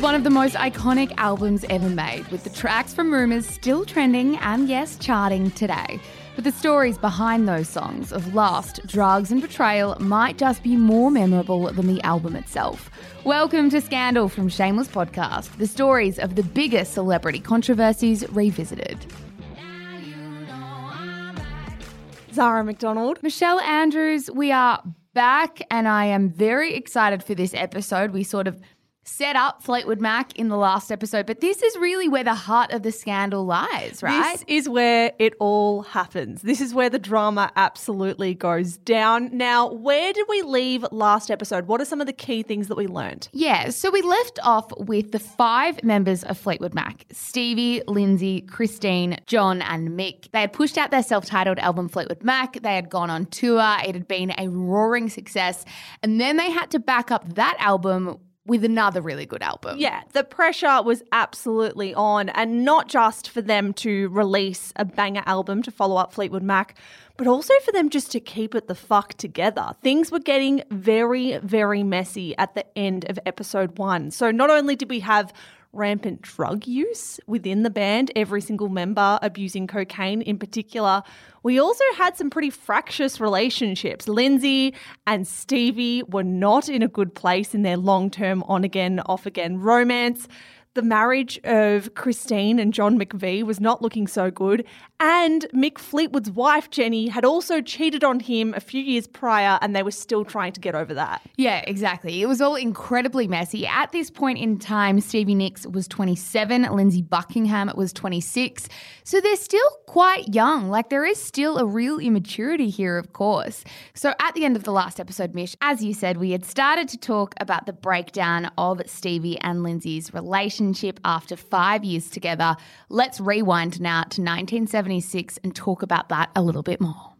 It's one of the most iconic albums ever made, with the tracks from Rumours still trending and, yes, charting today. But the stories behind those songs of lust, drugs, and betrayal might just be more memorable than the album itself. Welcome to Scandal from Shameless Podcast, the stories of the biggest celebrity controversies revisited. Zara McDonald. Michelle Andrews, we are back, and I am very excited for this episode. We sort of set up Fleetwood Mac in the last episode, but this is really where the heart of the scandal lies, right? This is where it all happens. This is where the drama absolutely goes down. Now, where did we leave last episode? What are some of the key things that we learned? Yeah, so we left off with the five members of Fleetwood Mac Stevie, Lindsey, Christine, John, and Mick. They had pushed out their self titled album Fleetwood Mac, they had gone on tour, it had been a roaring success, and then they had to back up that album with another really good album. Yeah, the pressure was absolutely on, and not just for them to release a banger album to follow up Fleetwood Mac, but also for them just to keep it the fuck together. Things were getting very, very messy at the end of episode one. So not only did we have rampant drug use within the band, every single member abusing cocaine in particular. We also had some pretty fractious relationships. Lindsey and Stevie were not in a good place in their long term on again, off again romance the marriage of Christine and John McVie was not looking so good. And Mick Fleetwood's wife, Jenny, had also cheated on him a few years prior, and they were still trying to get over that. Yeah, exactly. It was all incredibly messy. At this point in time, Stevie Nicks was 27, Lindsey Buckingham was 26. So they're still quite young. Like, there is still a real immaturity here, of course. So at the end of the last episode, Mish, as you said, we had started to talk about the breakdown of Stevie and Lindsey's relationship after five years together. Let's rewind now to 1976 and talk about that a little bit more.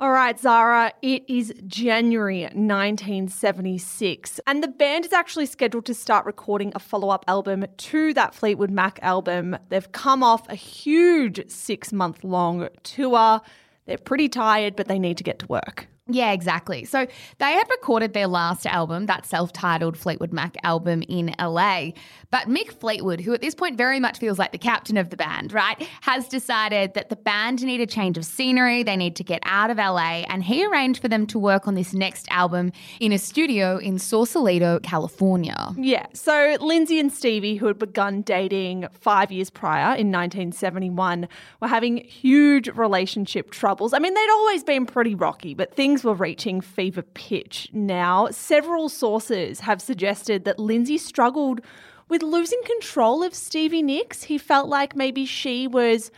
All right, Zara, it is January 1976, and the band is actually scheduled to start recording a follow up album to that Fleetwood Mac album. They've come off a huge six month long tour. They're pretty tired, but they need to get to work. Yeah, exactly. So they had recorded their last album, that self titled Fleetwood Mac album, in LA. But Mick Fleetwood, who at this point very much feels like the captain of the band, right, has decided that the band need a change of scenery. They need to get out of LA. And he arranged for them to work on this next album in a studio in Sausalito, California. Yeah. So Lindsey and Stevie, who had begun dating five years prior in 1971, were having huge relationship troubles. I mean, they'd always been pretty rocky, but things things were reaching fever pitch now. Several sources have suggested that Lindsey struggled with losing control of Stevie Nicks. He felt like maybe she was.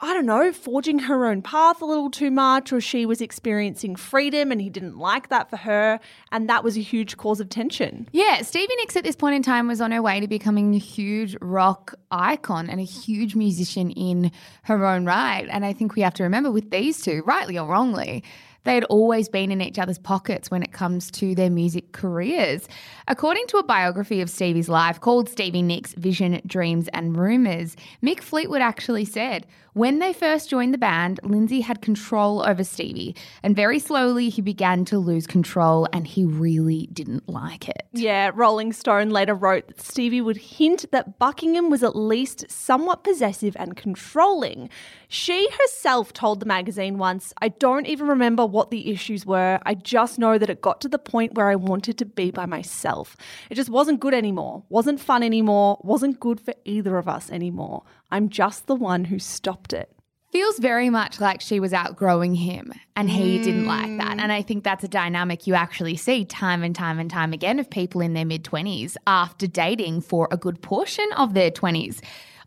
I don't know, forging her own path a little too much, or she was experiencing freedom and he didn't like that for her. And that was a huge cause of tension. Yeah, Stevie Nicks at this point in time was on her way to becoming a huge rock icon and a huge musician in her own right. And I think we have to remember with these two, rightly or wrongly, they had always been in each other's pockets when it comes to their music careers. According to a biography of Stevie's life called Stevie Nicks Vision, Dreams and Rumours, Mick Fleetwood actually said, When they first joined the band, Lindsey had control over Stevie, and very slowly he began to lose control and he really didn't like it. Yeah, Rolling Stone later wrote that Stevie would hint that Buckingham was at least somewhat possessive and controlling. She herself told the magazine once, I don't even remember what the issues were. I just know that it got to the point where I wanted to be by myself. It just wasn't good anymore, wasn't fun anymore, wasn't good for either of us anymore. I'm just the one who stopped it. Feels very much like she was outgrowing him and he didn't like that. And I think that's a dynamic you actually see time and time and time again of people in their mid 20s after dating for a good portion of their 20s.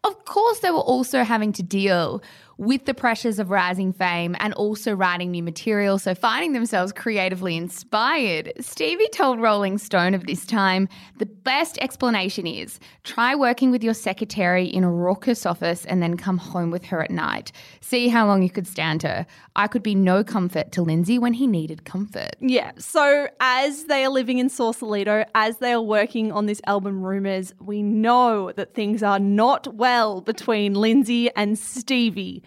Of course, they were also having to deal with the pressures of rising fame and also writing new material, so finding themselves creatively inspired. Stevie told Rolling Stone of this time the best explanation is try working with your secretary in a raucous office and then come home with her at night. See how long you could stand her. I could be no comfort to Lindsey when he needed comfort. Yeah, so as they are living in Sausalito, as they are working on this album Rumours, we know that things are not well between Lindsey and Stevie.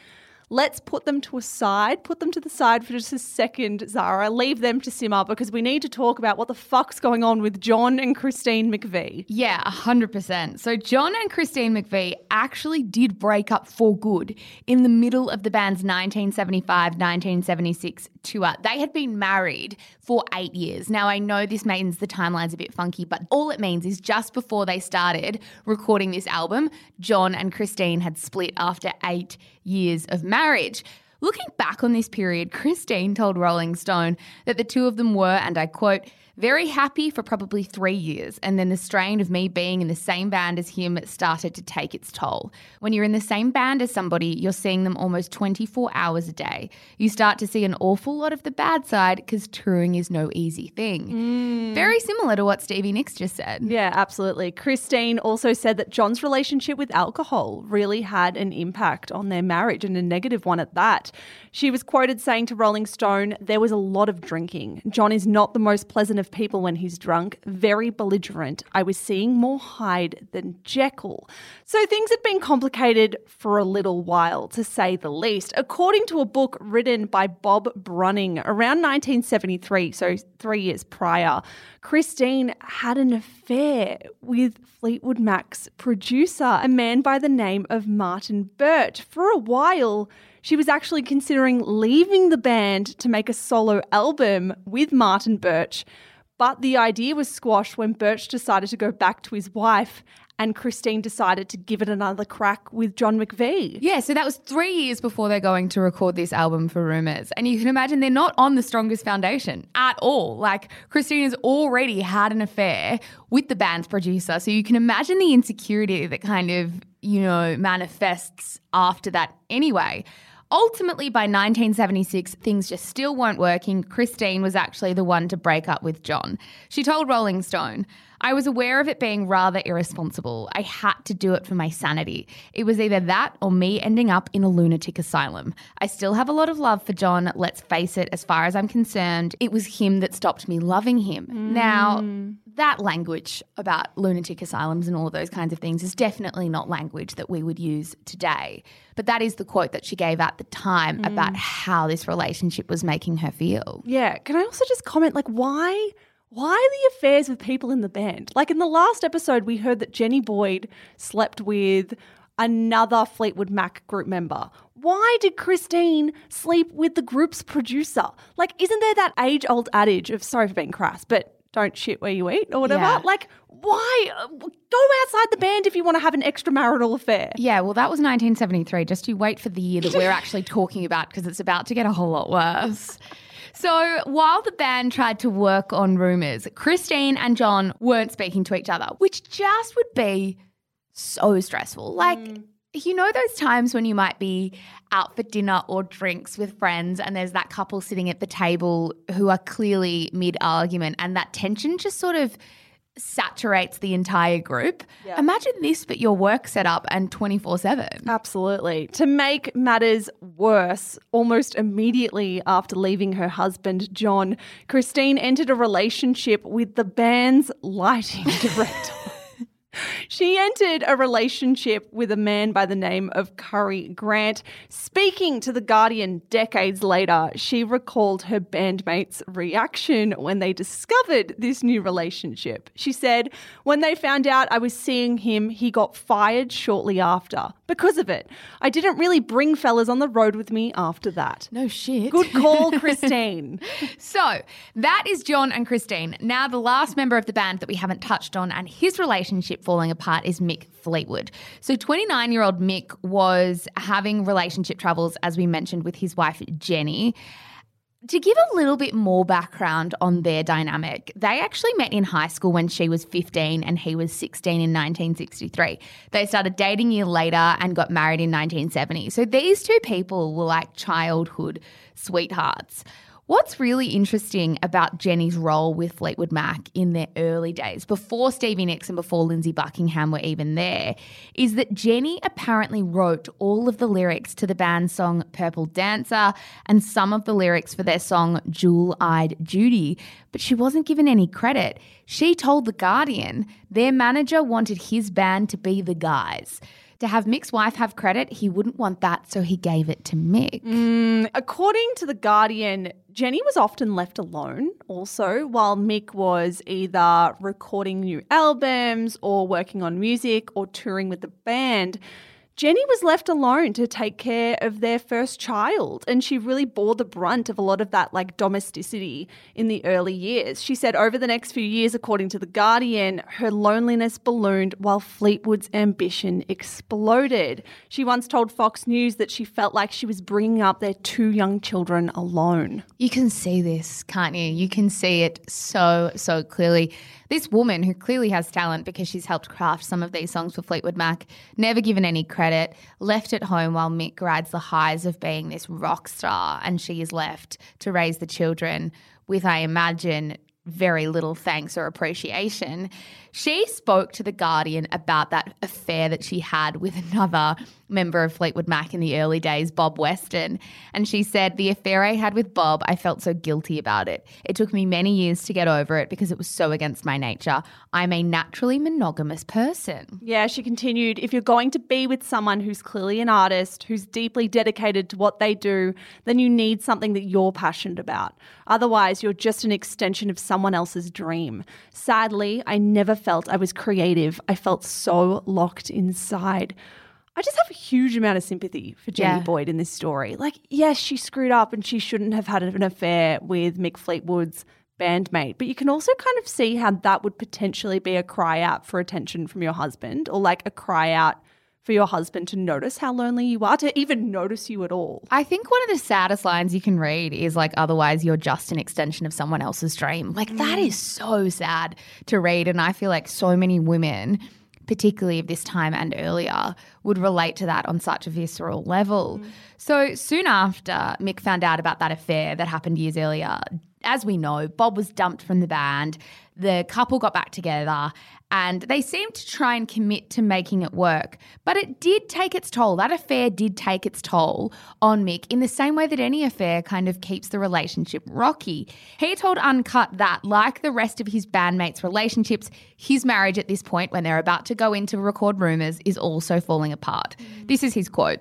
Let's put them to a side, put them to the side for just a second, Zara. Leave them to simmer because we need to talk about what the fuck's going on with John and Christine McVie. Yeah, 100%. So John and Christine McVie actually did break up for good in the middle of the band's 1975 1976 tour. They had been married for eight years. Now, I know this means the timeline's a bit funky, but all it means is just before they started recording this album, John and Christine had split after eight years of marriage. Looking back on this period, Christine told Rolling Stone that the two of them were, and I quote, very happy for probably three years, and then the strain of me being in the same band as him started to take its toll. When you're in the same band as somebody, you're seeing them almost 24 hours a day. You start to see an awful lot of the bad side because touring is no easy thing. Mm. Very similar to what Stevie Nicks just said. Yeah, absolutely. Christine also said that John's relationship with alcohol really had an impact on their marriage and a negative one at that. She was quoted saying to Rolling Stone, There was a lot of drinking. John is not the most pleasant of people when he's drunk, very belligerent. I was seeing more Hyde than Jekyll. So things had been complicated for a little while, to say the least. According to a book written by Bob Brunning around 1973, so three years prior, Christine had an affair with Fleetwood Mac's producer, a man by the name of Martin Birch. For a while, she was actually considering leaving the band to make a solo album with Martin Birch, but the idea was squashed when Birch decided to go back to his wife and Christine decided to give it another crack with John McVie. Yeah, so that was three years before they're going to record this album for Rumours. And you can imagine they're not on the strongest foundation at all. Like, Christine has already had an affair with the band's producer. So you can imagine the insecurity that kind of, you know, manifests after that anyway. Ultimately, by 1976, things just still weren't working. Christine was actually the one to break up with John. She told Rolling Stone, I was aware of it being rather irresponsible. I had to do it for my sanity. It was either that or me ending up in a lunatic asylum. I still have a lot of love for John. Let's face it, as far as I'm concerned, it was him that stopped me loving him. Now, mm. that language about lunatic asylums and all of those kinds of things is definitely not language that we would use today. But that is the quote that she gave at the time mm. about how this relationship was making her feel. Yeah, can I also just comment like why why the affairs with people in the band? Like in the last episode we heard that Jenny Boyd slept with another Fleetwood Mac group member. Why did Christine sleep with the group's producer? Like isn't there that age-old adage of sorry for being crass, but don't shit where you eat or whatever? Yeah. Like why uh, go outside the band if you want to have an extramarital affair? Yeah, well, that was 1973. Just you wait for the year that we're actually talking about because it's about to get a whole lot worse. So while the band tried to work on rumours, Christine and John weren't speaking to each other, which just would be so stressful. Mm. Like, you know, those times when you might be out for dinner or drinks with friends, and there's that couple sitting at the table who are clearly mid argument, and that tension just sort of saturates the entire group. Imagine this, but your work set up and 24 7. Absolutely. To make matters worse, almost immediately after leaving her husband, John, Christine entered a relationship with the band's lighting director. She entered a relationship with a man by the name of Curry Grant. Speaking to The Guardian decades later, she recalled her bandmates' reaction when they discovered this new relationship. She said, When they found out I was seeing him, he got fired shortly after. Because of it, I didn't really bring fellas on the road with me after that. No shit. Good call, Christine. So that is John and Christine. Now, the last member of the band that we haven't touched on and his relationship falling apart is Mick Fleetwood. So, 29 year old Mick was having relationship troubles, as we mentioned, with his wife, Jenny. To give a little bit more background on their dynamic, they actually met in high school when she was 15 and he was 16 in 1963. They started dating a year later and got married in 1970. So these two people were like childhood sweethearts. What's really interesting about Jenny's role with Fleetwood Mac in their early days, before Stevie Nicks and before Lindsey Buckingham were even there, is that Jenny apparently wrote all of the lyrics to the band's song Purple Dancer and some of the lyrics for their song Jewel Eyed Judy, but she wasn't given any credit. She told The Guardian their manager wanted his band to be the guys. To have Mick's wife have credit, he wouldn't want that, so he gave it to Mick. Mm, according to The Guardian, Jenny was often left alone also while Mick was either recording new albums or working on music or touring with the band. Jenny was left alone to take care of their first child, and she really bore the brunt of a lot of that like domesticity in the early years. She said over the next few years, according to The Guardian, her loneliness ballooned while Fleetwood's ambition exploded. She once told Fox News that she felt like she was bringing up their two young children alone. You can see this, can't you? You can see it so, so clearly. This woman, who clearly has talent because she's helped craft some of these songs for Fleetwood Mac, never given any credit, left at home while Mick rides the highs of being this rock star, and she is left to raise the children with, I imagine, very little thanks or appreciation. She spoke to The Guardian about that affair that she had with another member of Fleetwood Mac in the early days, Bob Weston. And she said, The affair I had with Bob, I felt so guilty about it. It took me many years to get over it because it was so against my nature. I'm a naturally monogamous person. Yeah, she continued if you're going to be with someone who's clearly an artist, who's deeply dedicated to what they do, then you need something that you're passionate about. Otherwise, you're just an extension of someone else's dream. Sadly, I never felt I was creative. I felt so locked inside. I just have a huge amount of sympathy for Jenny Yeah. Boyd in this story. Like, yes, she screwed up and she shouldn't have had an affair with Mick Fleetwood's bandmate, but you can also kind of see how that would potentially be a cry out for attention from your husband or like a cry out for your husband to notice how lonely you are, to even notice you at all. I think one of the saddest lines you can read is like, otherwise, you're just an extension of someone else's dream. Like, that mm. is so sad to read. And I feel like so many women, particularly of this time and earlier, would relate to that on such a visceral level. Mm. So soon after Mick found out about that affair that happened years earlier, as we know, Bob was dumped from the band. The couple got back together and they seemed to try and commit to making it work. But it did take its toll. That affair did take its toll on Mick in the same way that any affair kind of keeps the relationship rocky. He told Uncut that, like the rest of his bandmates' relationships, his marriage at this point, when they're about to go into record rumors, is also falling apart. Mm. This is his quote.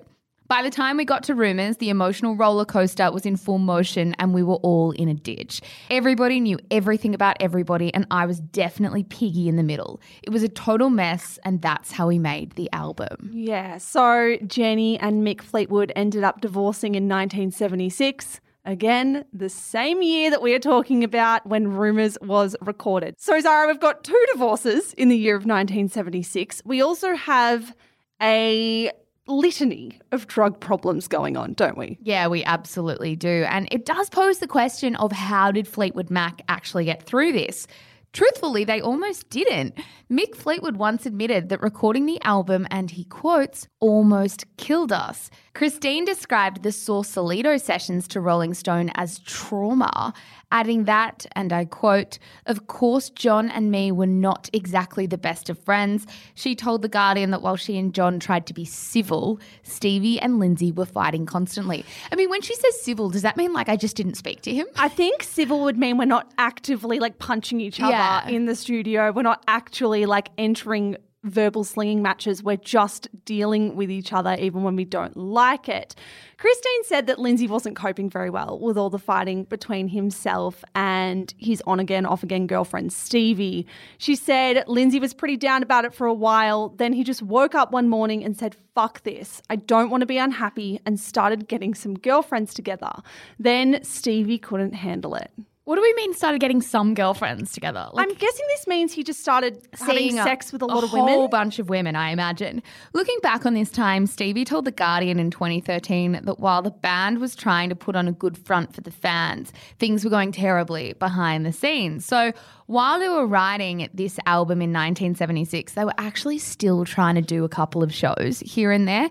By the time we got to Rumours, the emotional roller coaster was in full motion and we were all in a ditch. Everybody knew everything about everybody, and I was definitely piggy in the middle. It was a total mess, and that's how we made the album. Yeah, so Jenny and Mick Fleetwood ended up divorcing in 1976. Again, the same year that we are talking about when Rumours was recorded. So, Zara, we've got two divorces in the year of 1976. We also have a litany of drug problems going on, don't we? Yeah, we absolutely do. And it does pose the question of how did Fleetwood Mac actually get through this? Truthfully, they almost didn't. Mick Fleetwood once admitted that recording the album, and he quotes, almost killed us. Christine described the Sausalito sessions to Rolling Stone as trauma, adding that, and I quote, Of course, John and me were not exactly the best of friends. She told The Guardian that while she and John tried to be civil, Stevie and Lindsey were fighting constantly. I mean, when she says civil, does that mean like I just didn't speak to him? I think civil would mean we're not actively like punching each other Yeah. In the studio. We're not actually like entering verbal slinging matches. We're just dealing with each other even when we don't like it. Christine said that Lindsey wasn't coping very well with all the fighting between himself and his on again, off again girlfriend, Stevie. She said Lindsey was pretty down about it for a while. Then he just woke up one morning and said, Fuck this. I don't want to be unhappy, and started getting some girlfriends together. Then Stevie couldn't handle it. What do we mean started getting some girlfriends together? I'm guessing this means he just started having seeing sex with a lot of women. A whole bunch of women, I imagine. Looking back on this time, Stevie told The Guardian in 2013 that while the band was trying to put on a good front for the fans, things were going terribly behind the scenes. So while they were writing this album in 1976, they were actually still trying to do a couple of shows here and there.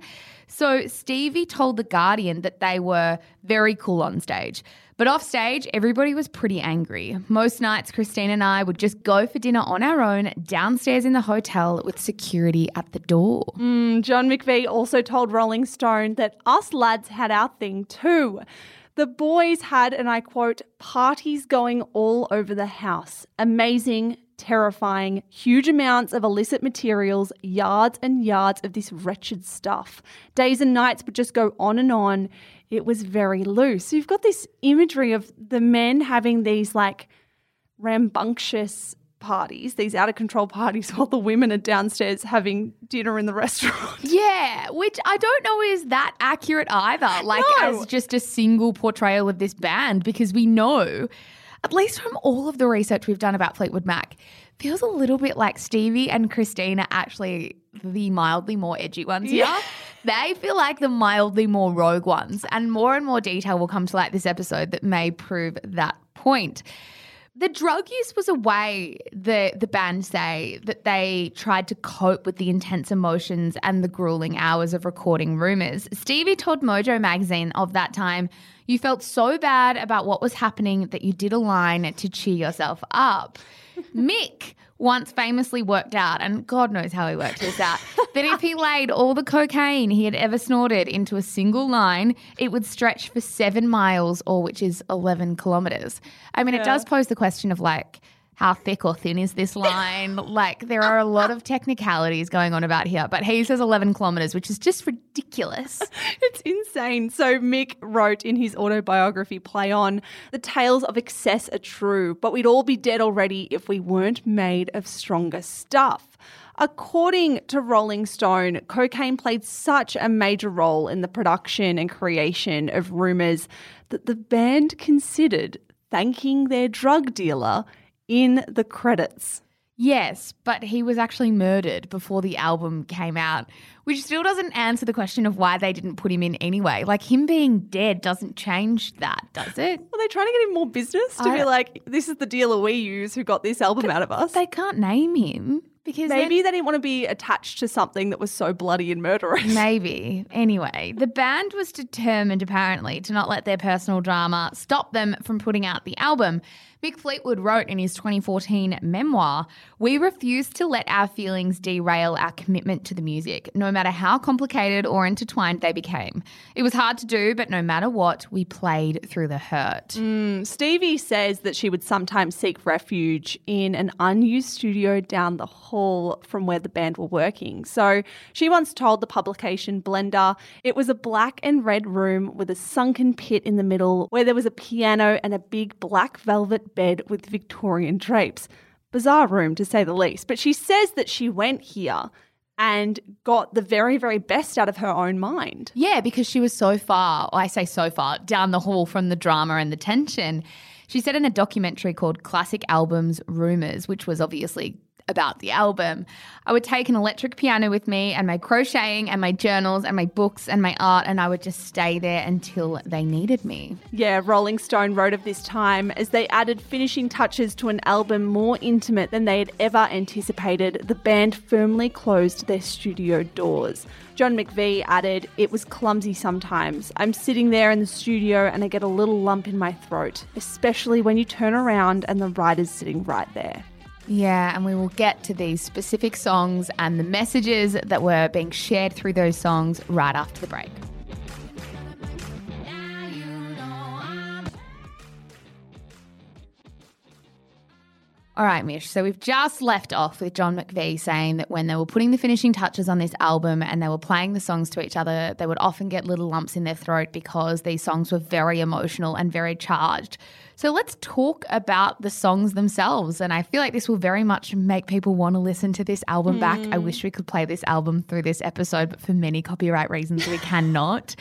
So Stevie told The Guardian that they were very cool on stage. But off stage, everybody was pretty angry. Most nights, Christine and I would just go for dinner on our own downstairs in the hotel with security at the door. Mm, John McVie also told Rolling Stone that us lads had our thing too. The boys had, and I quote, parties going all over the house. Amazing, terrifying, huge amounts of illicit materials, yards and yards of this wretched stuff. Days and nights would just go on and on. It was very loose. So you've got this imagery of the men having these like rambunctious parties, these out of control parties, while the women are downstairs having dinner in the restaurant. Yeah, which I don't know is that accurate either, like No. as just a single portrayal of this band, because we know, at least from all of the research we've done about Fleetwood Mac, feels a little bit like Stevie and Christine are actually the mildly more edgy ones here. They feel like the mildly more rogue ones, and more and more detail will come to light this episode that may prove that point. The drug use was a way the the band say that they tried to cope with the intense emotions and the grueling hours of recording rumors. Stevie told Mojo magazine of that time, "You felt so bad about what was happening that you did a line to cheer yourself up." Mick once famously worked out, and God knows how he worked this out, that if he laid all the cocaine he had ever snorted into a single line, it would stretch for seven miles, or which is 11 kilometers. I mean, it does pose the question of like, how thick or thin is this line? like, there are a lot of technicalities going on about here, but he says 11 kilometers, which is just ridiculous. It's insane. So Mick wrote in his autobiography, Play On, the tales of excess are true, but we'd all be dead already if we weren't made of stronger stuff. According to Rolling Stone, cocaine played such a major role in the production and creation of Rumours that the band considered thanking their drug dealer in the credits. Yes, but he was actually murdered before the album came out, which still doesn't answer the question of why they didn't put him in anyway. Like him being dead doesn't change that, does it? Were they trying to get him more business to I- be like, this is the dealer we use who got this album out of us? They can't name him because Maybe they didn't want to be attached to something that was so bloody and murderous. Maybe. Anyway, the band was determined apparently to not let their personal drama stop them from putting out the album. Mick Fleetwood wrote in his 2014 memoir We refused to let our feelings derail our commitment to the music, no matter how complicated or intertwined they became. It was hard to do, but no matter what, we played through the hurt. Mm, Stevie says that she would sometimes seek refuge in an unused studio down the hall from where the band were working. So she once told the publication Blender it was a black and red room with a sunken pit in the middle where there was a piano and a big black velvet bed with Victorian drapes. Bizarre room to say the least. But she says that she went here and got the very, very best out of her own mind. Yeah, because she was so far, I say so far, down the hall from the drama and the tension. She said in a documentary called Classic Albums Rumors, which was obviously about the album, I would take an electric piano with me and my crocheting and my journals and my books and my art, and I would just stay there until they needed me. Yeah, Rolling Stone wrote of this time as they added finishing touches to an album more intimate than they had ever anticipated. The band firmly closed their studio doors. John McVie added, It was clumsy sometimes. I'm sitting there in the studio and I get a little lump in my throat, especially when you turn around and the writer's sitting right there. Yeah, and we will get to these specific songs and the messages that were being shared through those songs right after the break. All right, Mish. So we've just left off with John McVie saying that when they were putting the finishing touches on this album and they were playing the songs to each other, they would often get little lumps in their throat because these songs were very emotional and very charged. So let's talk about the songs themselves. And I feel like this will very much make people want to listen to this album back. I hmm. wish we could play this album through this episode, but for many copyright reasons, we cannot.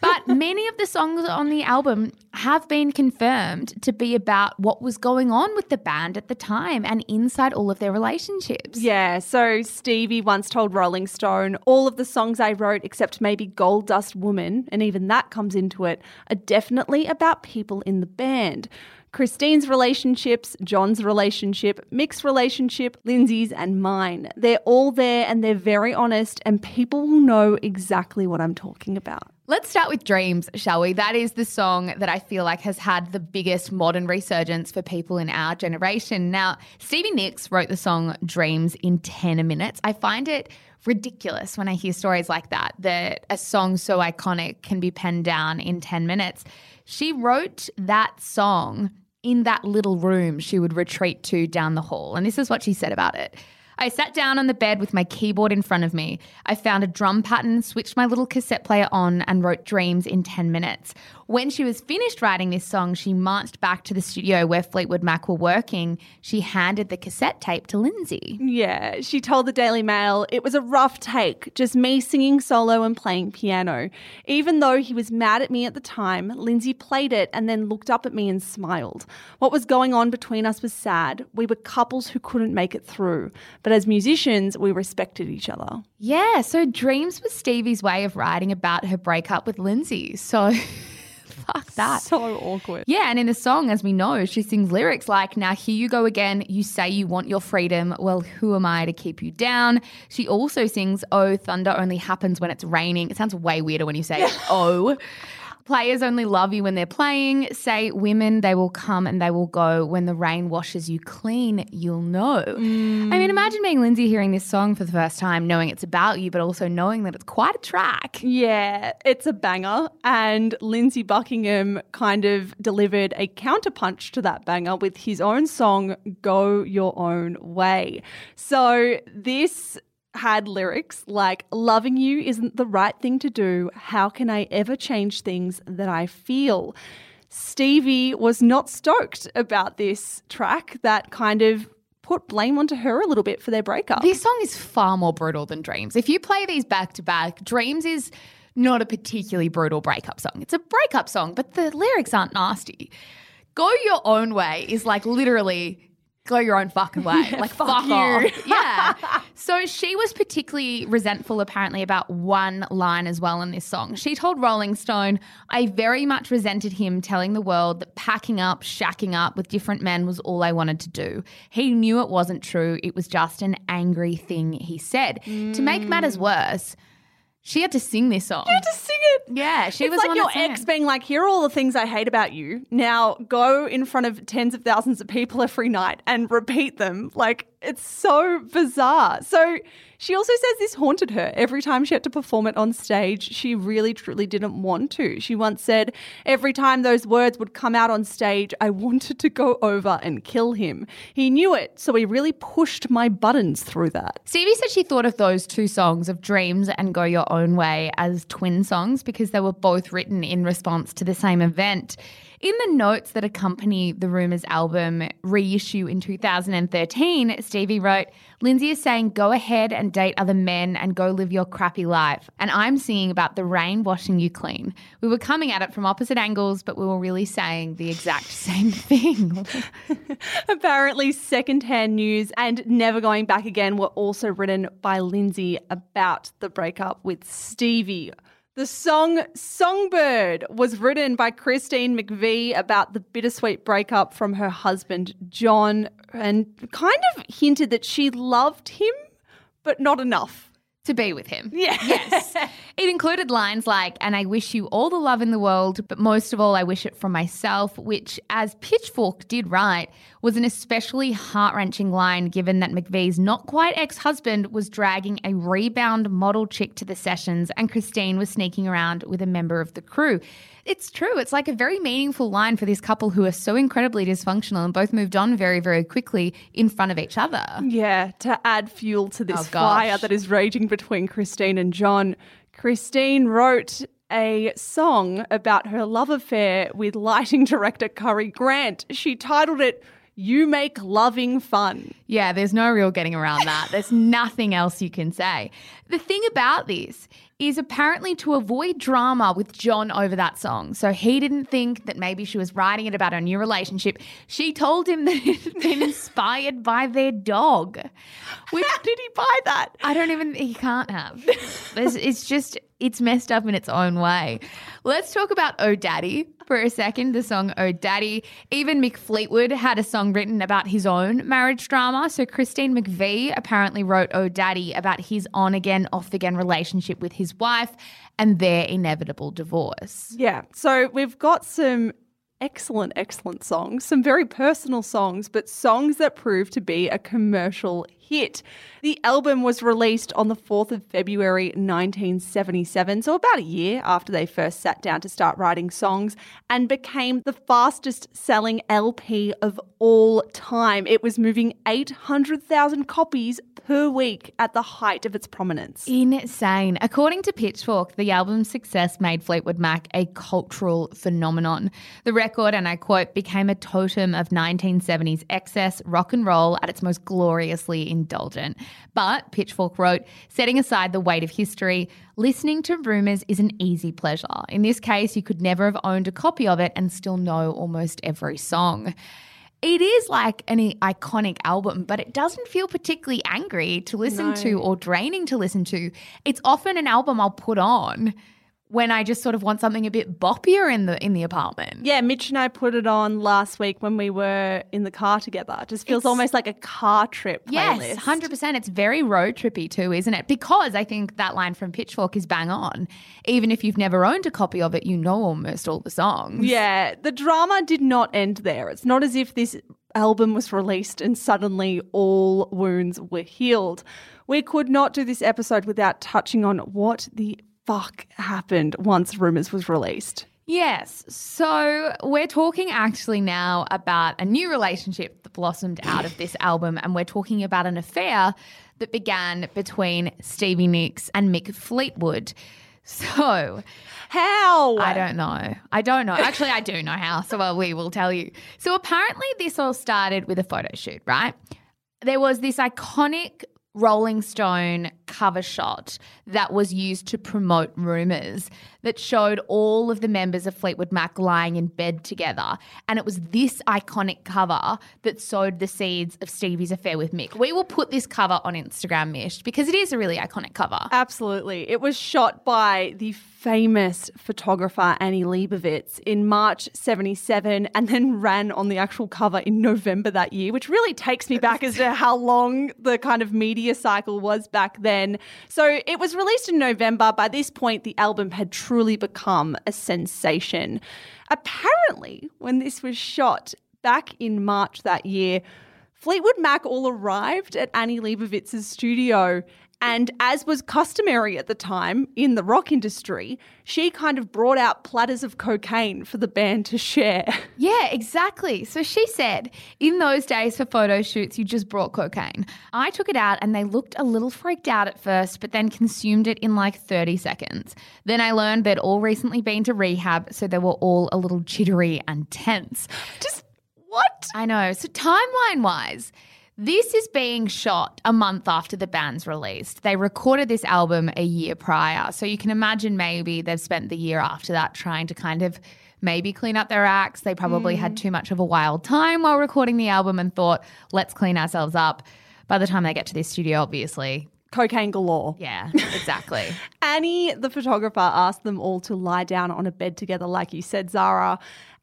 But many of the songs on the album have been confirmed to be about what was going on with the band at the time and inside all of their relationships. Yeah, so Stevie once told Rolling Stone, all of the songs I wrote, except maybe Gold Dust Woman, and even that comes into it, are definitely about people in the band. Christine's relationships, John's relationship, Mick's relationship, Lindsey's, and mine. They're all there and they're very honest, and people will know exactly what I'm talking about. Let's start with Dreams, shall we? That is the song that I feel like has had the biggest modern resurgence for people in our generation. Now, Stevie Nicks wrote the song Dreams in 10 minutes. I find it ridiculous when I hear stories like that, that a song so iconic can be penned down in 10 minutes. She wrote that song in that little room she would retreat to down the hall. And this is what she said about it. I sat down on the bed with my keyboard in front of me. I found a drum pattern, switched my little cassette player on, and wrote Dreams in 10 minutes. When she was finished writing this song, she marched back to the studio where Fleetwood Mac were working. She handed the cassette tape to Lindsey. Yeah, she told the Daily Mail it was a rough take, just me singing solo and playing piano. Even though he was mad at me at the time, Lindsey played it and then looked up at me and smiled. What was going on between us was sad. We were couples who couldn't make it through, but as musicians, we respected each other. Yeah, so Dreams was Stevie's way of writing about her breakup with Lindsey. So. Fuck that. So awkward. Yeah, and in the song, as we know, she sings lyrics like, Now here you go again. You say you want your freedom. Well, who am I to keep you down? She also sings, Oh, thunder only happens when it's raining. It sounds way weirder when you say, Oh. Players only love you when they're playing. Say women, they will come and they will go. When the rain washes you clean, you'll know. I mean, imagine being Lindsey hearing this song for the first time, knowing it's about you, but also knowing that it's quite a track. Yeah, it's a banger. And Lindsey Buckingham kind of delivered a counterpunch to that banger with his own song, Go Your Own Way. So this had lyrics like, Loving you isn't the right thing to do. How can I ever change things that I feel? Stevie was not stoked about this track that kind of put blame onto her a little bit for their breakup. This song is far more brutal than Dreams. If you play these back to back, Dreams is not a particularly brutal breakup song. It's a breakup song, but the lyrics aren't nasty. Go Your Own Way is like literally go your own fucking way. like fuck, fuck you. off. yeah. So she was particularly resentful apparently about one line as well in this song. She told Rolling Stone, I very much resented him telling the world that packing up, shacking up with different men was all I wanted to do. He knew it wasn't true. It was just an angry thing he said. To make matters mm. worse, she had to sing this song. You had to sing it. Yeah, she it's was like your ex being like, "Here are all the things I hate about you. Now go in front of tens of thousands of people every night and repeat them." Like it's so bizarre. So she also says this haunted her every time she had to perform it on stage. She really, truly didn't want to. She once said, "Every time those words would come out on stage, I wanted to go over and kill him. He knew it, so he really pushed my buttons through that." Stevie said she thought of those two songs of Dreams and Go Your Own Way as twin songs because they were both written in response to the same event. In the notes that accompany the Rumours album reissue in 2013, Stevie wrote, Lindsey is saying, go ahead and date other men and go live your crappy life. And I'm singing about the rain washing you clean. We were coming at it from opposite angles, but we were really saying the exact same thing. Apparently, secondhand news and Never Going Back Again were also written by Lindsey about the breakup with Stevie. The song Songbird was written by Christine McVie about the bittersweet breakup from her husband, John, and kind of hinted that she loved him, but not enough. To be with him. Yeah. Yes. It included lines like, and I wish you all the love in the world, but most of all, I wish it from myself, which, as Pitchfork did write, was an especially heart wrenching line given that McVie's not quite ex husband was dragging a rebound model chick to the sessions and Christine was sneaking around with a member of the crew. It's true. It's like a very meaningful line for this couple who are so incredibly dysfunctional and both moved on very, very quickly in front of each other. Yeah, to add fuel to this Oh, fire that is raging between Christine and John, Christine wrote a song about her love affair with lighting director Curry Grant. She titled it You Make Loving Fun. Yeah, there's no real getting around that. There's nothing else you can say. The thing about this is apparently to avoid drama with John over that song. So he didn't think that maybe she was writing it about her new relationship. She told him that it had been inspired by their dog. Which How did he buy that? I don't even, he can't have. It's, it's just, it's messed up in its own way. Let's talk about Oh Daddy for a second, the song Oh Daddy. Even Mick Fleetwood had a song written about his own marriage drama. So Christine McVie apparently wrote Oh Daddy about his on again, off again relationship with his wife and their inevitable divorce. Yeah, so we've got some excellent, excellent songs, some very personal songs, but songs that prove to be a commercial hit. The album was released on the 4th of February 1977, so about a year after they first sat down to start writing songs, and became the fastest selling LP of all time. It was moving 800,000 copies per week at the height of its prominence. Insane. According to Pitchfork, the album's success made Fleetwood Mac a cultural phenomenon. The record, and I quote, became a totem of 1970s excess rock and roll at its most gloriously indulgent. But, Pitchfork wrote, setting aside the weight of history, listening to rumours is an easy pleasure. In this case, you could never have owned a copy of it and still know almost every song. It is like an iconic album, but it doesn't feel particularly angry to listen to or draining to listen to. It's often an album I'll put on when I just sort of want something a bit boppier in the in the apartment. Yeah, Mish and I put it on last week when we were in the car together. It just feels It's- almost like a car trip playlist. Yes, hundred percent. It's very road trippy too, isn't it? Because I think that line from Pitchfork is bang on. Even if you've never owned a copy of it, you know almost all the songs. Yeah, the drama did not end there. It's not as if this album was released and suddenly all wounds were healed. We could not do this episode without touching on what the fuck happened once Rumours was released. Yes. So we're talking actually now about a new relationship that blossomed out of this album, and we're talking about an affair that began between Stevie Nicks and Mick Fleetwood. So How? I don't know. I don't know. Actually, I do know how, so well, we will tell you. So apparently, this all started with a photo shoot, right? There was this iconic Rolling Stone cover shot that was used to promote rumors that showed all of the members of Fleetwood Mac lying in bed together. And it was this iconic cover that sowed the seeds of Stevie's affair with Mick. We will put this cover on Instagram, Mish, because it is a really iconic cover. Absolutely. It was shot by the famous photographer Annie Leibovitz in March 77 and then ran on the actual cover in November that year, which really takes me back as to how long the kind of media cycle was back then. So it was released in November. By this point, the album had truly become a sensation. Apparently, when this was shot back in March that year, Fleetwood Mac all arrived at Annie Leibovitz's studio. And as was customary at the time in the rock industry, she kind of brought out platters of cocaine for the band to share. Yeah, exactly. So she said, in those days for photo shoots, you just brought cocaine. I took it out and they looked a little freaked out at first, but then consumed it in like 30 seconds. Then I learned they'd all recently been to rehab, so they were all a little jittery and tense. Just what? I know. So, timeline wise, this is being shot a month after the band's released. They recorded this album a year prior. So, you can imagine maybe they've spent the year after that trying to kind of maybe clean up their acts. They probably had mm. too much of a wild time while recording the album and thought, let's clean ourselves up. By the time they get to this studio, obviously, Cocaine galore. yeah, exactly. Annie, the photographer, asked them all to lie down on a bed together, like you said, Zara,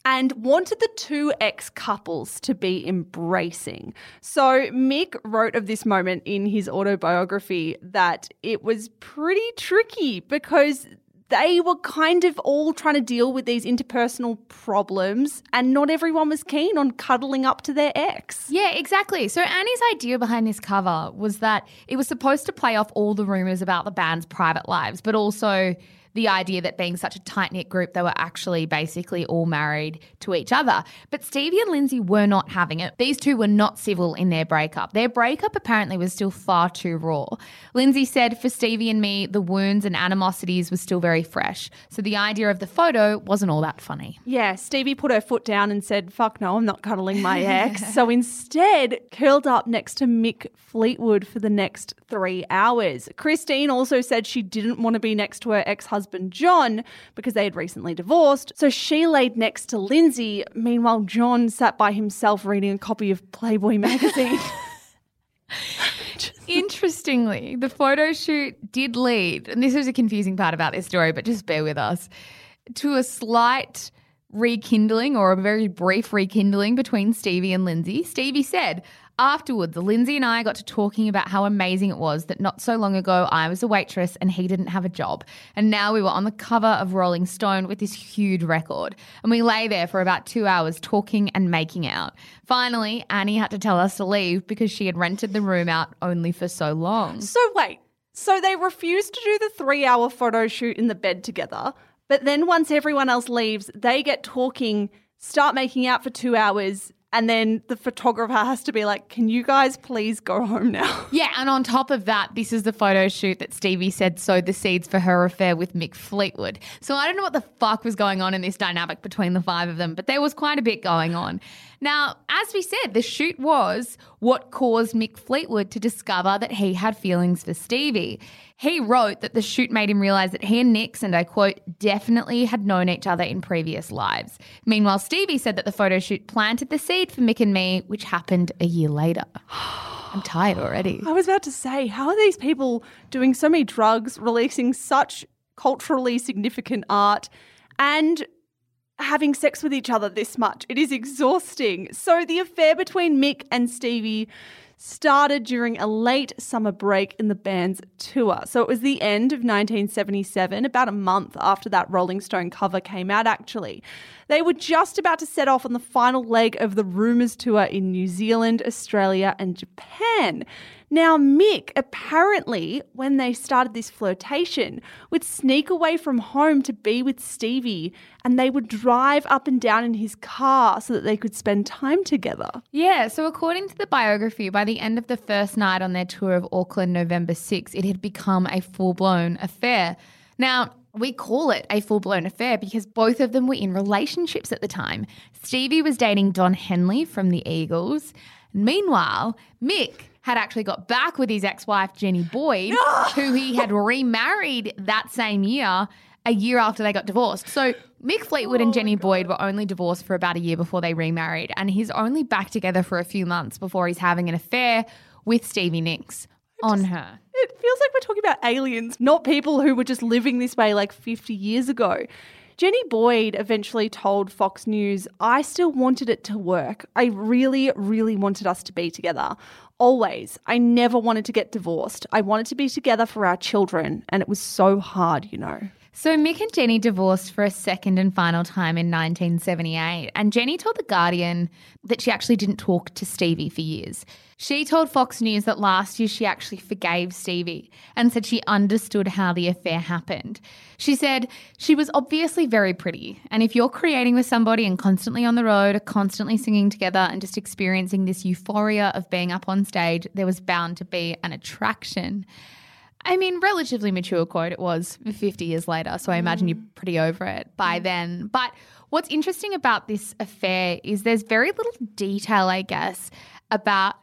and wanted the two ex couples to be embracing. So Mick wrote of this moment in his autobiography that it was pretty tricky because they were kind of all trying to deal with these interpersonal problems, and not everyone was keen on cuddling up to their ex. Yeah, exactly. So Annie's idea behind this cover was that it was supposed to play off all the rumors about the band's private lives, but also the idea that being such a tight knit group, they were actually basically all married to each other. But Stevie and Lindsey were not having it. These two were not civil in their breakup. Their breakup apparently was still far too raw. Lindsey said, For Stevie and me, the wounds and animosities were still very fresh. So the idea of the photo wasn't all that funny. Yeah, Stevie put her foot down and said, Fuck no, I'm not cuddling my ex. so instead, curled up next to Mick Fleetwood for the next three hours. Christine also said she didn't want to be next to her ex husband John because they had recently divorced. So she laid next to Lindsey. Meanwhile, John sat by himself reading a copy of Playboy magazine. Interestingly, the photo shoot did lead, and this is a confusing part about this story, but just bear with us, to a slight rekindling or a very brief rekindling between Stevie and Lindsey. Stevie said, Afterwards, Lindsey and I got to talking about how amazing it was that not so long ago I was a waitress and he didn't have a job. And now we were on the cover of Rolling Stone with this huge record. And we lay there for about two hours talking and making out. Finally, Annie had to tell us to leave because she had rented the room out only for so long. So wait, so they refused to do the three hour photo shoot in the bed together, but then once everyone else leaves, they get talking, start making out for two hours, and then the photographer has to be like, Can you guys please go home now? Yeah, and on top of that, this is the photo shoot that Stevie said sowed the seeds for her affair with Mick Fleetwood. So I don't know what the fuck was going on in this dynamic between the five of them, but there was quite a bit going on. Now, as we said, the shoot was what caused Mick Fleetwood to discover that he had feelings for Stevie. He wrote that the shoot made him realize that he and Nicks, and I quote, definitely had known each other in previous lives. Meanwhile, Stevie said that the photo shoot planted the seed for Mick and me, which happened a year later. I'm tired already. I was about to say, how are these people doing so many drugs, releasing such culturally significant art, and having sex with each other this much? It is exhausting. So, the affair between Mick and Stevie started during a late summer break in the band's tour. So it was the end of 1977, about a month after that Rolling Stone cover came out, actually. They were just about to set off on the final leg of the Rumours tour in New Zealand, Australia, and Japan. Now, Mick apparently, when they started this flirtation, would sneak away from home to be with Stevie and they would drive up and down in his car so that they could spend time together. Yeah, so according to the biography, by the end of the first night on their tour of Auckland, November 6, it had become a full blown affair. Now, we call it a full blown affair because both of them were in relationships at the time. Stevie was dating Don Henley from the Eagles. Meanwhile, Mick had actually got back with his ex wife, Jenny Boyd, who he had remarried that same year, a year after they got divorced. So Mick Fleetwood and Jenny Boyd were only divorced for about a year before they remarried, and he's only back together for a few months before he's having an affair with Stevie Nicks on her. It feels like we're talking about aliens, not people who were just living this way like 50 years ago. Jenny Boyd eventually told Fox News, I still wanted it to work. I really, really wanted us to be together. Always. I never wanted to get divorced. I wanted to be together for our children, and it was so hard, you know. So Mick and Jenny divorced for a second and final time in 1978, and Jenny told The Guardian that she actually didn't talk to Stevie for years. She told Fox News that last year she actually forgave Stevie and said she understood how the affair happened. She said, She was obviously very pretty, and if you're creating with somebody and constantly on the road, constantly singing together, and just experiencing this euphoria of being up on stage, there was bound to be an attraction. I mean, relatively mature quote it was 50 years later, so I imagine you're pretty over it by mm. then. But what's interesting about this affair is there's very little detail, I guess, about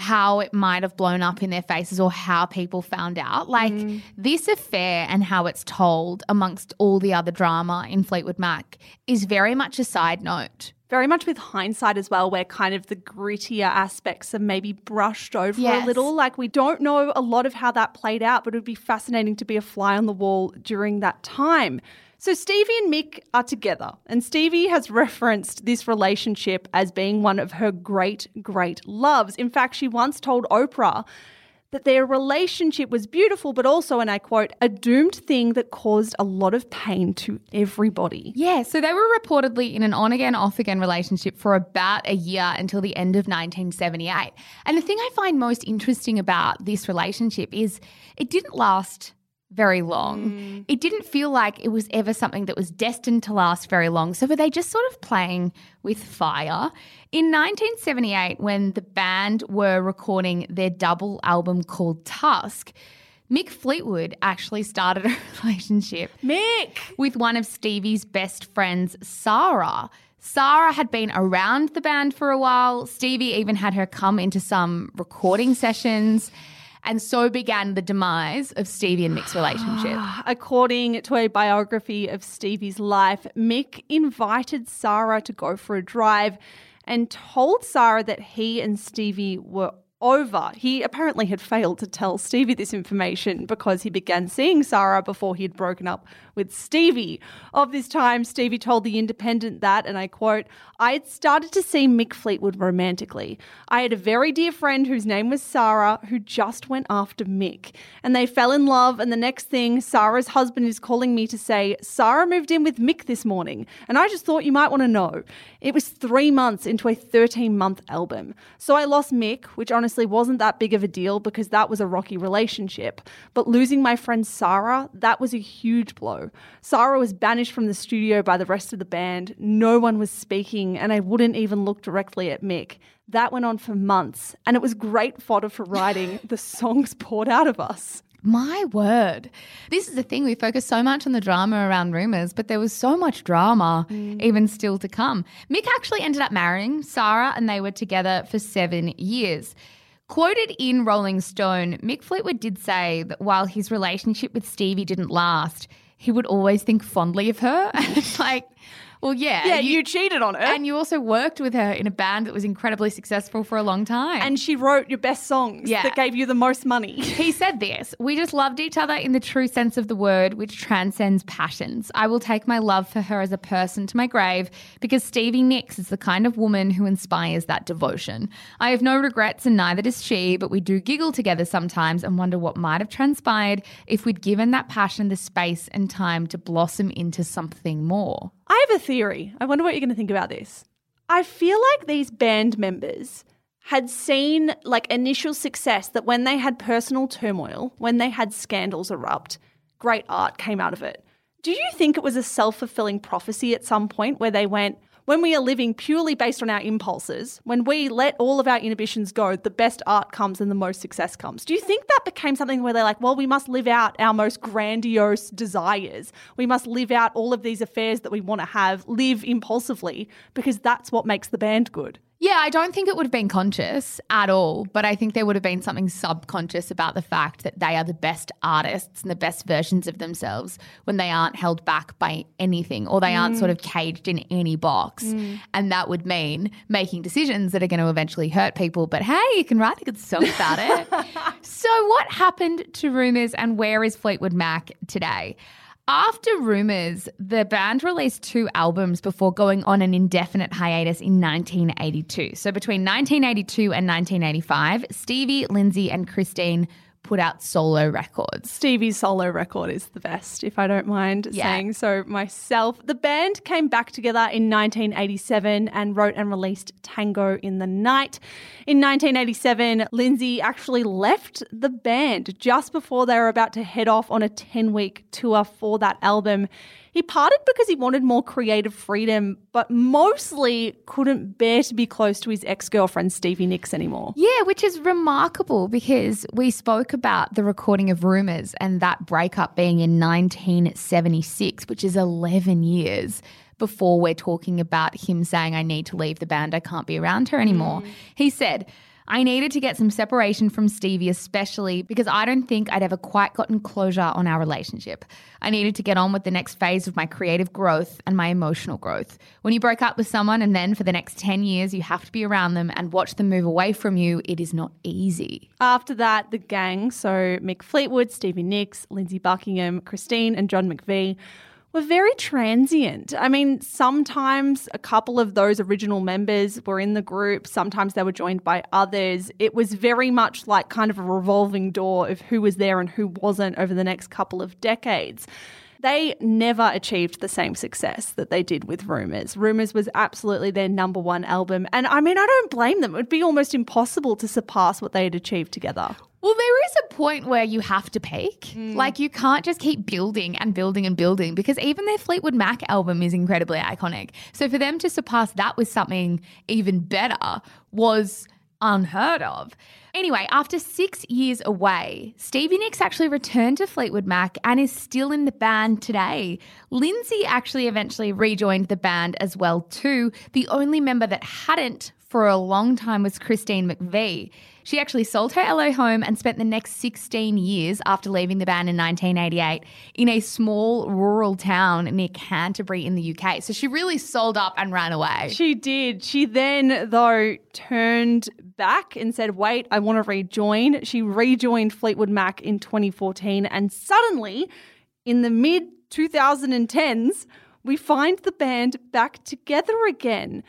how it might have blown up in their faces or how people found out. Like mm. this affair and how it's told amongst all the other drama in Fleetwood Mac is very much a side note. Very much with hindsight as well, where kind of the grittier aspects are maybe brushed over Yes. a little. Like we don't know a lot of how that played out, but it would be fascinating to be a fly on the wall during that time. So Stevie and Mick are together, and Stevie has referenced this relationship as being one of her great, great loves. In fact, she once told Oprah that their relationship was beautiful, but also, and I quote, a doomed thing that caused a lot of pain to everybody. Yeah, so they were reportedly in an on again, off again relationship for about a year until the end of 1978. And the thing I find most interesting about this relationship is it didn't last very long. Mm. It didn't feel like it was ever something that was destined to last very long. So were they just sort of playing with fire? In 1978, when the band were recording their double album called Tusk, Mick Fleetwood actually started a relationship. Mick! With one of Stevie's best friends, Sarah. Sarah had been around the band for a while. Stevie even had her come into some recording sessions. And so began the demise of Stevie and Mick's relationship. According to a biography of Stevie's life, Mick invited Sarah to go for a drive and told Sarah that he and Stevie were over. He apparently had failed to tell Stevie this information because he began seeing Sarah before he had broken up with Stevie. Of this time, Stevie told The Independent that, and I quote, I had started to see Mick Fleetwood romantically. I had a very dear friend whose name was Sarah who just went after Mick. And they fell in love, and the next thing, Sarah's husband is calling me to say, Sarah moved in with Mick this morning. And I just thought you might want to know. It was three months into a 13 month album. So I lost Mick, which honestly wasn't that big of a deal because that was a rocky relationship. But losing my friend Sarah, that was a huge blow. Sarah was banished from the studio by the rest of the band. No one was speaking, and I wouldn't even look directly at Mick. That went on for months, and it was great fodder for writing the songs poured out of us. My word. This is the thing. We focus so much on the drama around rumours, but there was so much drama mm. even still to come. Mick actually ended up marrying Sarah, and they were together for seven years. Quoted in Rolling Stone, Mick Fleetwood did say that while his relationship with Stevie didn't last, he would always think fondly of her. Like, well, yeah. Yeah, you, you, cheated on her. And you also worked with her in a band that was incredibly successful for a long time. And she wrote your best songs yeah. that gave you the most money. he said this We just loved each other in the true sense of the word, which transcends passions. I will take my love for her as a person to my grave because Stevie Nicks is the kind of woman who inspires that devotion. I have no regrets, and neither does she, but we do giggle together sometimes and wonder what might have transpired if we'd given that passion the space and time to blossom into something more. I have a theory. I wonder what you're going to think about this. I feel like these band members had seen like initial success that when they had personal turmoil, when they had scandals erupt, great art came out of it. Do you think it was a self fulfilling prophecy at some point where they went, when we are living purely based on our impulses, when we let all of our inhibitions go, the best art comes and the most success comes. Do you think that became something where they're like, well, we must live out our most grandiose desires? We must live out all of these affairs that we want to have, live impulsively, because that's what makes the band good? Yeah, I don't think it would have been conscious at all, but I think there would have been something subconscious about the fact that they are the best artists and the best versions of themselves when they aren't held back by anything or they aren't mm. sort of caged in any box. Mm. And that would mean making decisions that are going to eventually hurt people. But hey, you can write a good song about it. so, what happened to Rumours and where is Fleetwood Mac today? After Rumours, the band released two albums before going on an indefinite hiatus in 1982. So between 1982 and 1985, Stevie, Lindsey, and Christine put out solo records. Stevie's solo record is the best, if I don't mind yeah. saying so myself. The band came back together in 1987 and wrote and released Tango in the Night. In 1987, Lindsey actually left the band just before they were about to head off on a 10 week tour for that album. He parted because he wanted more creative freedom, but mostly couldn't bear to be close to his ex girlfriend, Stevie Nicks, anymore. Yeah, which is remarkable because we spoke about the recording of Rumours and that breakup being in 1976, which is 11 years before we're talking about him saying, I need to leave the band, I can't be around her anymore. Mm. He said, I needed to get some separation from Stevie, especially because I don't think I'd ever quite gotten closure on our relationship. I needed to get on with the next phase of my creative growth and my emotional growth. When you break up with someone and then for the next 10 years you have to be around them and watch them move away from you, it is not easy. After that, the gang, so Mick Fleetwood, Stevie Nicks, Lindsey Buckingham, Christine, and John McVie, were very transient. I mean, sometimes a couple of those original members were in the group, sometimes they were joined by others. It was very much like kind of a revolving door of who was there and who wasn't over the next couple of decades. They never achieved the same success that they did with Rumours. Rumours was absolutely their number one album. And I mean, I don't blame them. It would be almost impossible to surpass what they had achieved together. Well, there is a point where you have to peak. Mm. Like, you can't just keep building and building and building because even their Fleetwood Mac album is incredibly iconic. So, for them to surpass that with something even better was unheard of. Anyway, after six years away, Stevie Nicks actually returned to Fleetwood Mac and is still in the band today. Lindsey actually eventually rejoined the band as well too. The only member that hadn't for a long time was Christine McVie. She actually sold her LA home and spent the next 16 years after leaving the band in 1988 in a small rural town near Canterbury in the UK. So she really sold up and ran away. She did. She then, though, turned back and said, Wait, I want to rejoin. She rejoined Fleetwood Mac in 2014. And suddenly, in the mid 2010s, we find the band back together again.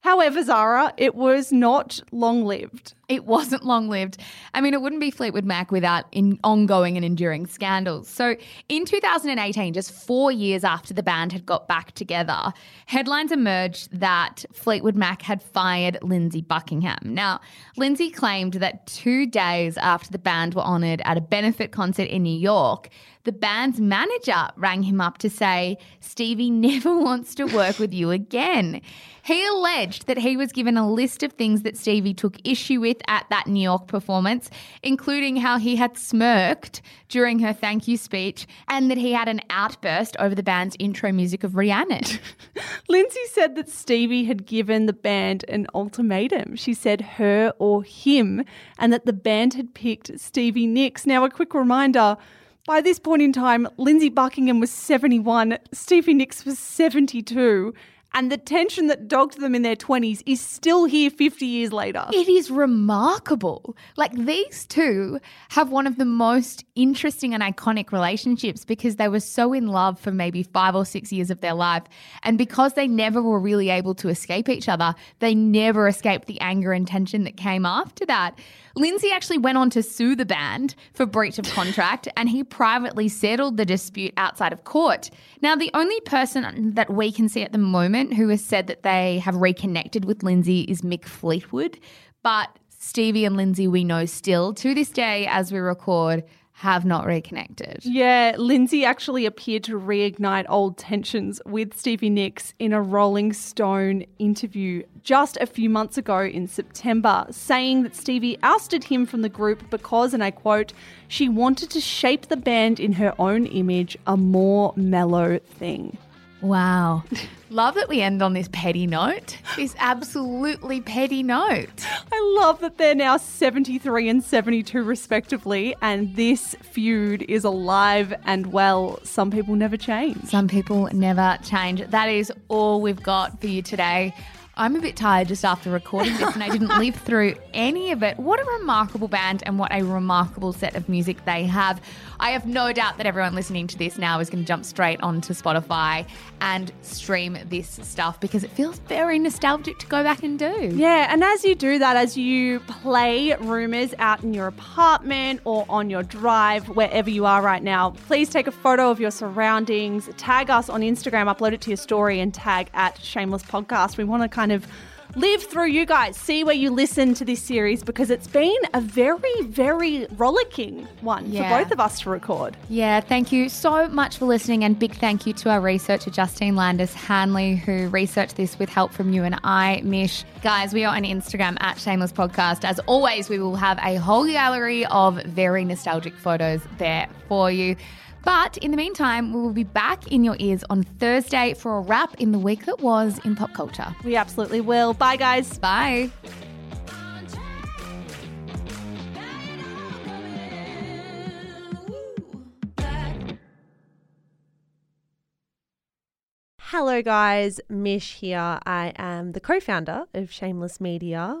However, Zara, it was not long lived. It wasn't long lived. I mean, it wouldn't be Fleetwood Mac without in ongoing and enduring scandals. So, in 2018, just four years after the band had got back together, headlines emerged that Fleetwood Mac had fired Lindsey Buckingham. Now, Lindsey claimed that two days after the band were honoured at a benefit concert in New York, the band's manager rang him up to say, Stevie never wants to work with you again. He alleged that he was given a list of things that Stevie took issue with at that New York performance, including how he had smirked during her thank you speech and that he had an outburst over the band's intro music of Rhiannon. Lindsey said that Stevie had given the band an ultimatum. She said her or him, and that the band had picked Stevie Nicks. Now, a quick reminder. By this point in time, Lindsey Buckingham was 71, Stevie Nicks was 72, and the tension that dogged them in their 20s is still here 50 years later. It is remarkable. Like these two have one of the most interesting and iconic relationships because they were so in love for maybe five or six years of their life. And because they never were really able to escape each other, they never escaped the anger and tension that came after that. Lindsey actually went on to sue the band for breach of contract and he privately settled the dispute outside of court. Now, the only person that we can see at the moment who has said that they have reconnected with Lindsey is Mick Fleetwood, but Stevie and Lindsey, we know still to this day as we record, have not reconnected. Yeah, Lindsey actually appeared to reignite old tensions with Stevie Nicks in a Rolling Stone interview just a few months ago in September, saying that Stevie ousted him from the group because, and I quote, she wanted to shape the band in her own image, a more mellow thing. Wow. Love that we end on this petty note. This absolutely petty note. I love that they're now 73 and 72 respectively, and this feud is alive and well. Some people never change. Some people never change. That is all we've got for you today. I'm a bit tired just after recording this and I didn't live through any of it. What a remarkable band and what a remarkable set of music they have. I have no doubt that everyone listening to this now is going to jump straight onto Spotify and stream this stuff because it feels very nostalgic to go back and do. Yeah, and as you do that, as you play Rumours out in your apartment or on your drive, wherever you are right now, please take a photo of your surroundings, tag us on Instagram, upload it to your story, and tag at Shameless Podcast. We want to kind of live through you guys, see where you listen to this series because it's been a very, very rollicking one Yeah. for both of us to record. Yeah, thank you so much for listening, and big thank you to our researcher Justine Landis Hanley, who researched this with help from you and I, Mish. Guys, we are on Instagram at Shameless Podcast. As always, we will have a whole gallery of very nostalgic photos there for you. But in the meantime, we will be back in your ears on Thursday for a wrap in the week that was in pop culture. We absolutely will. Bye, guys. Bye. Hello, guys. Mish here. I am the co founder of Shameless Media.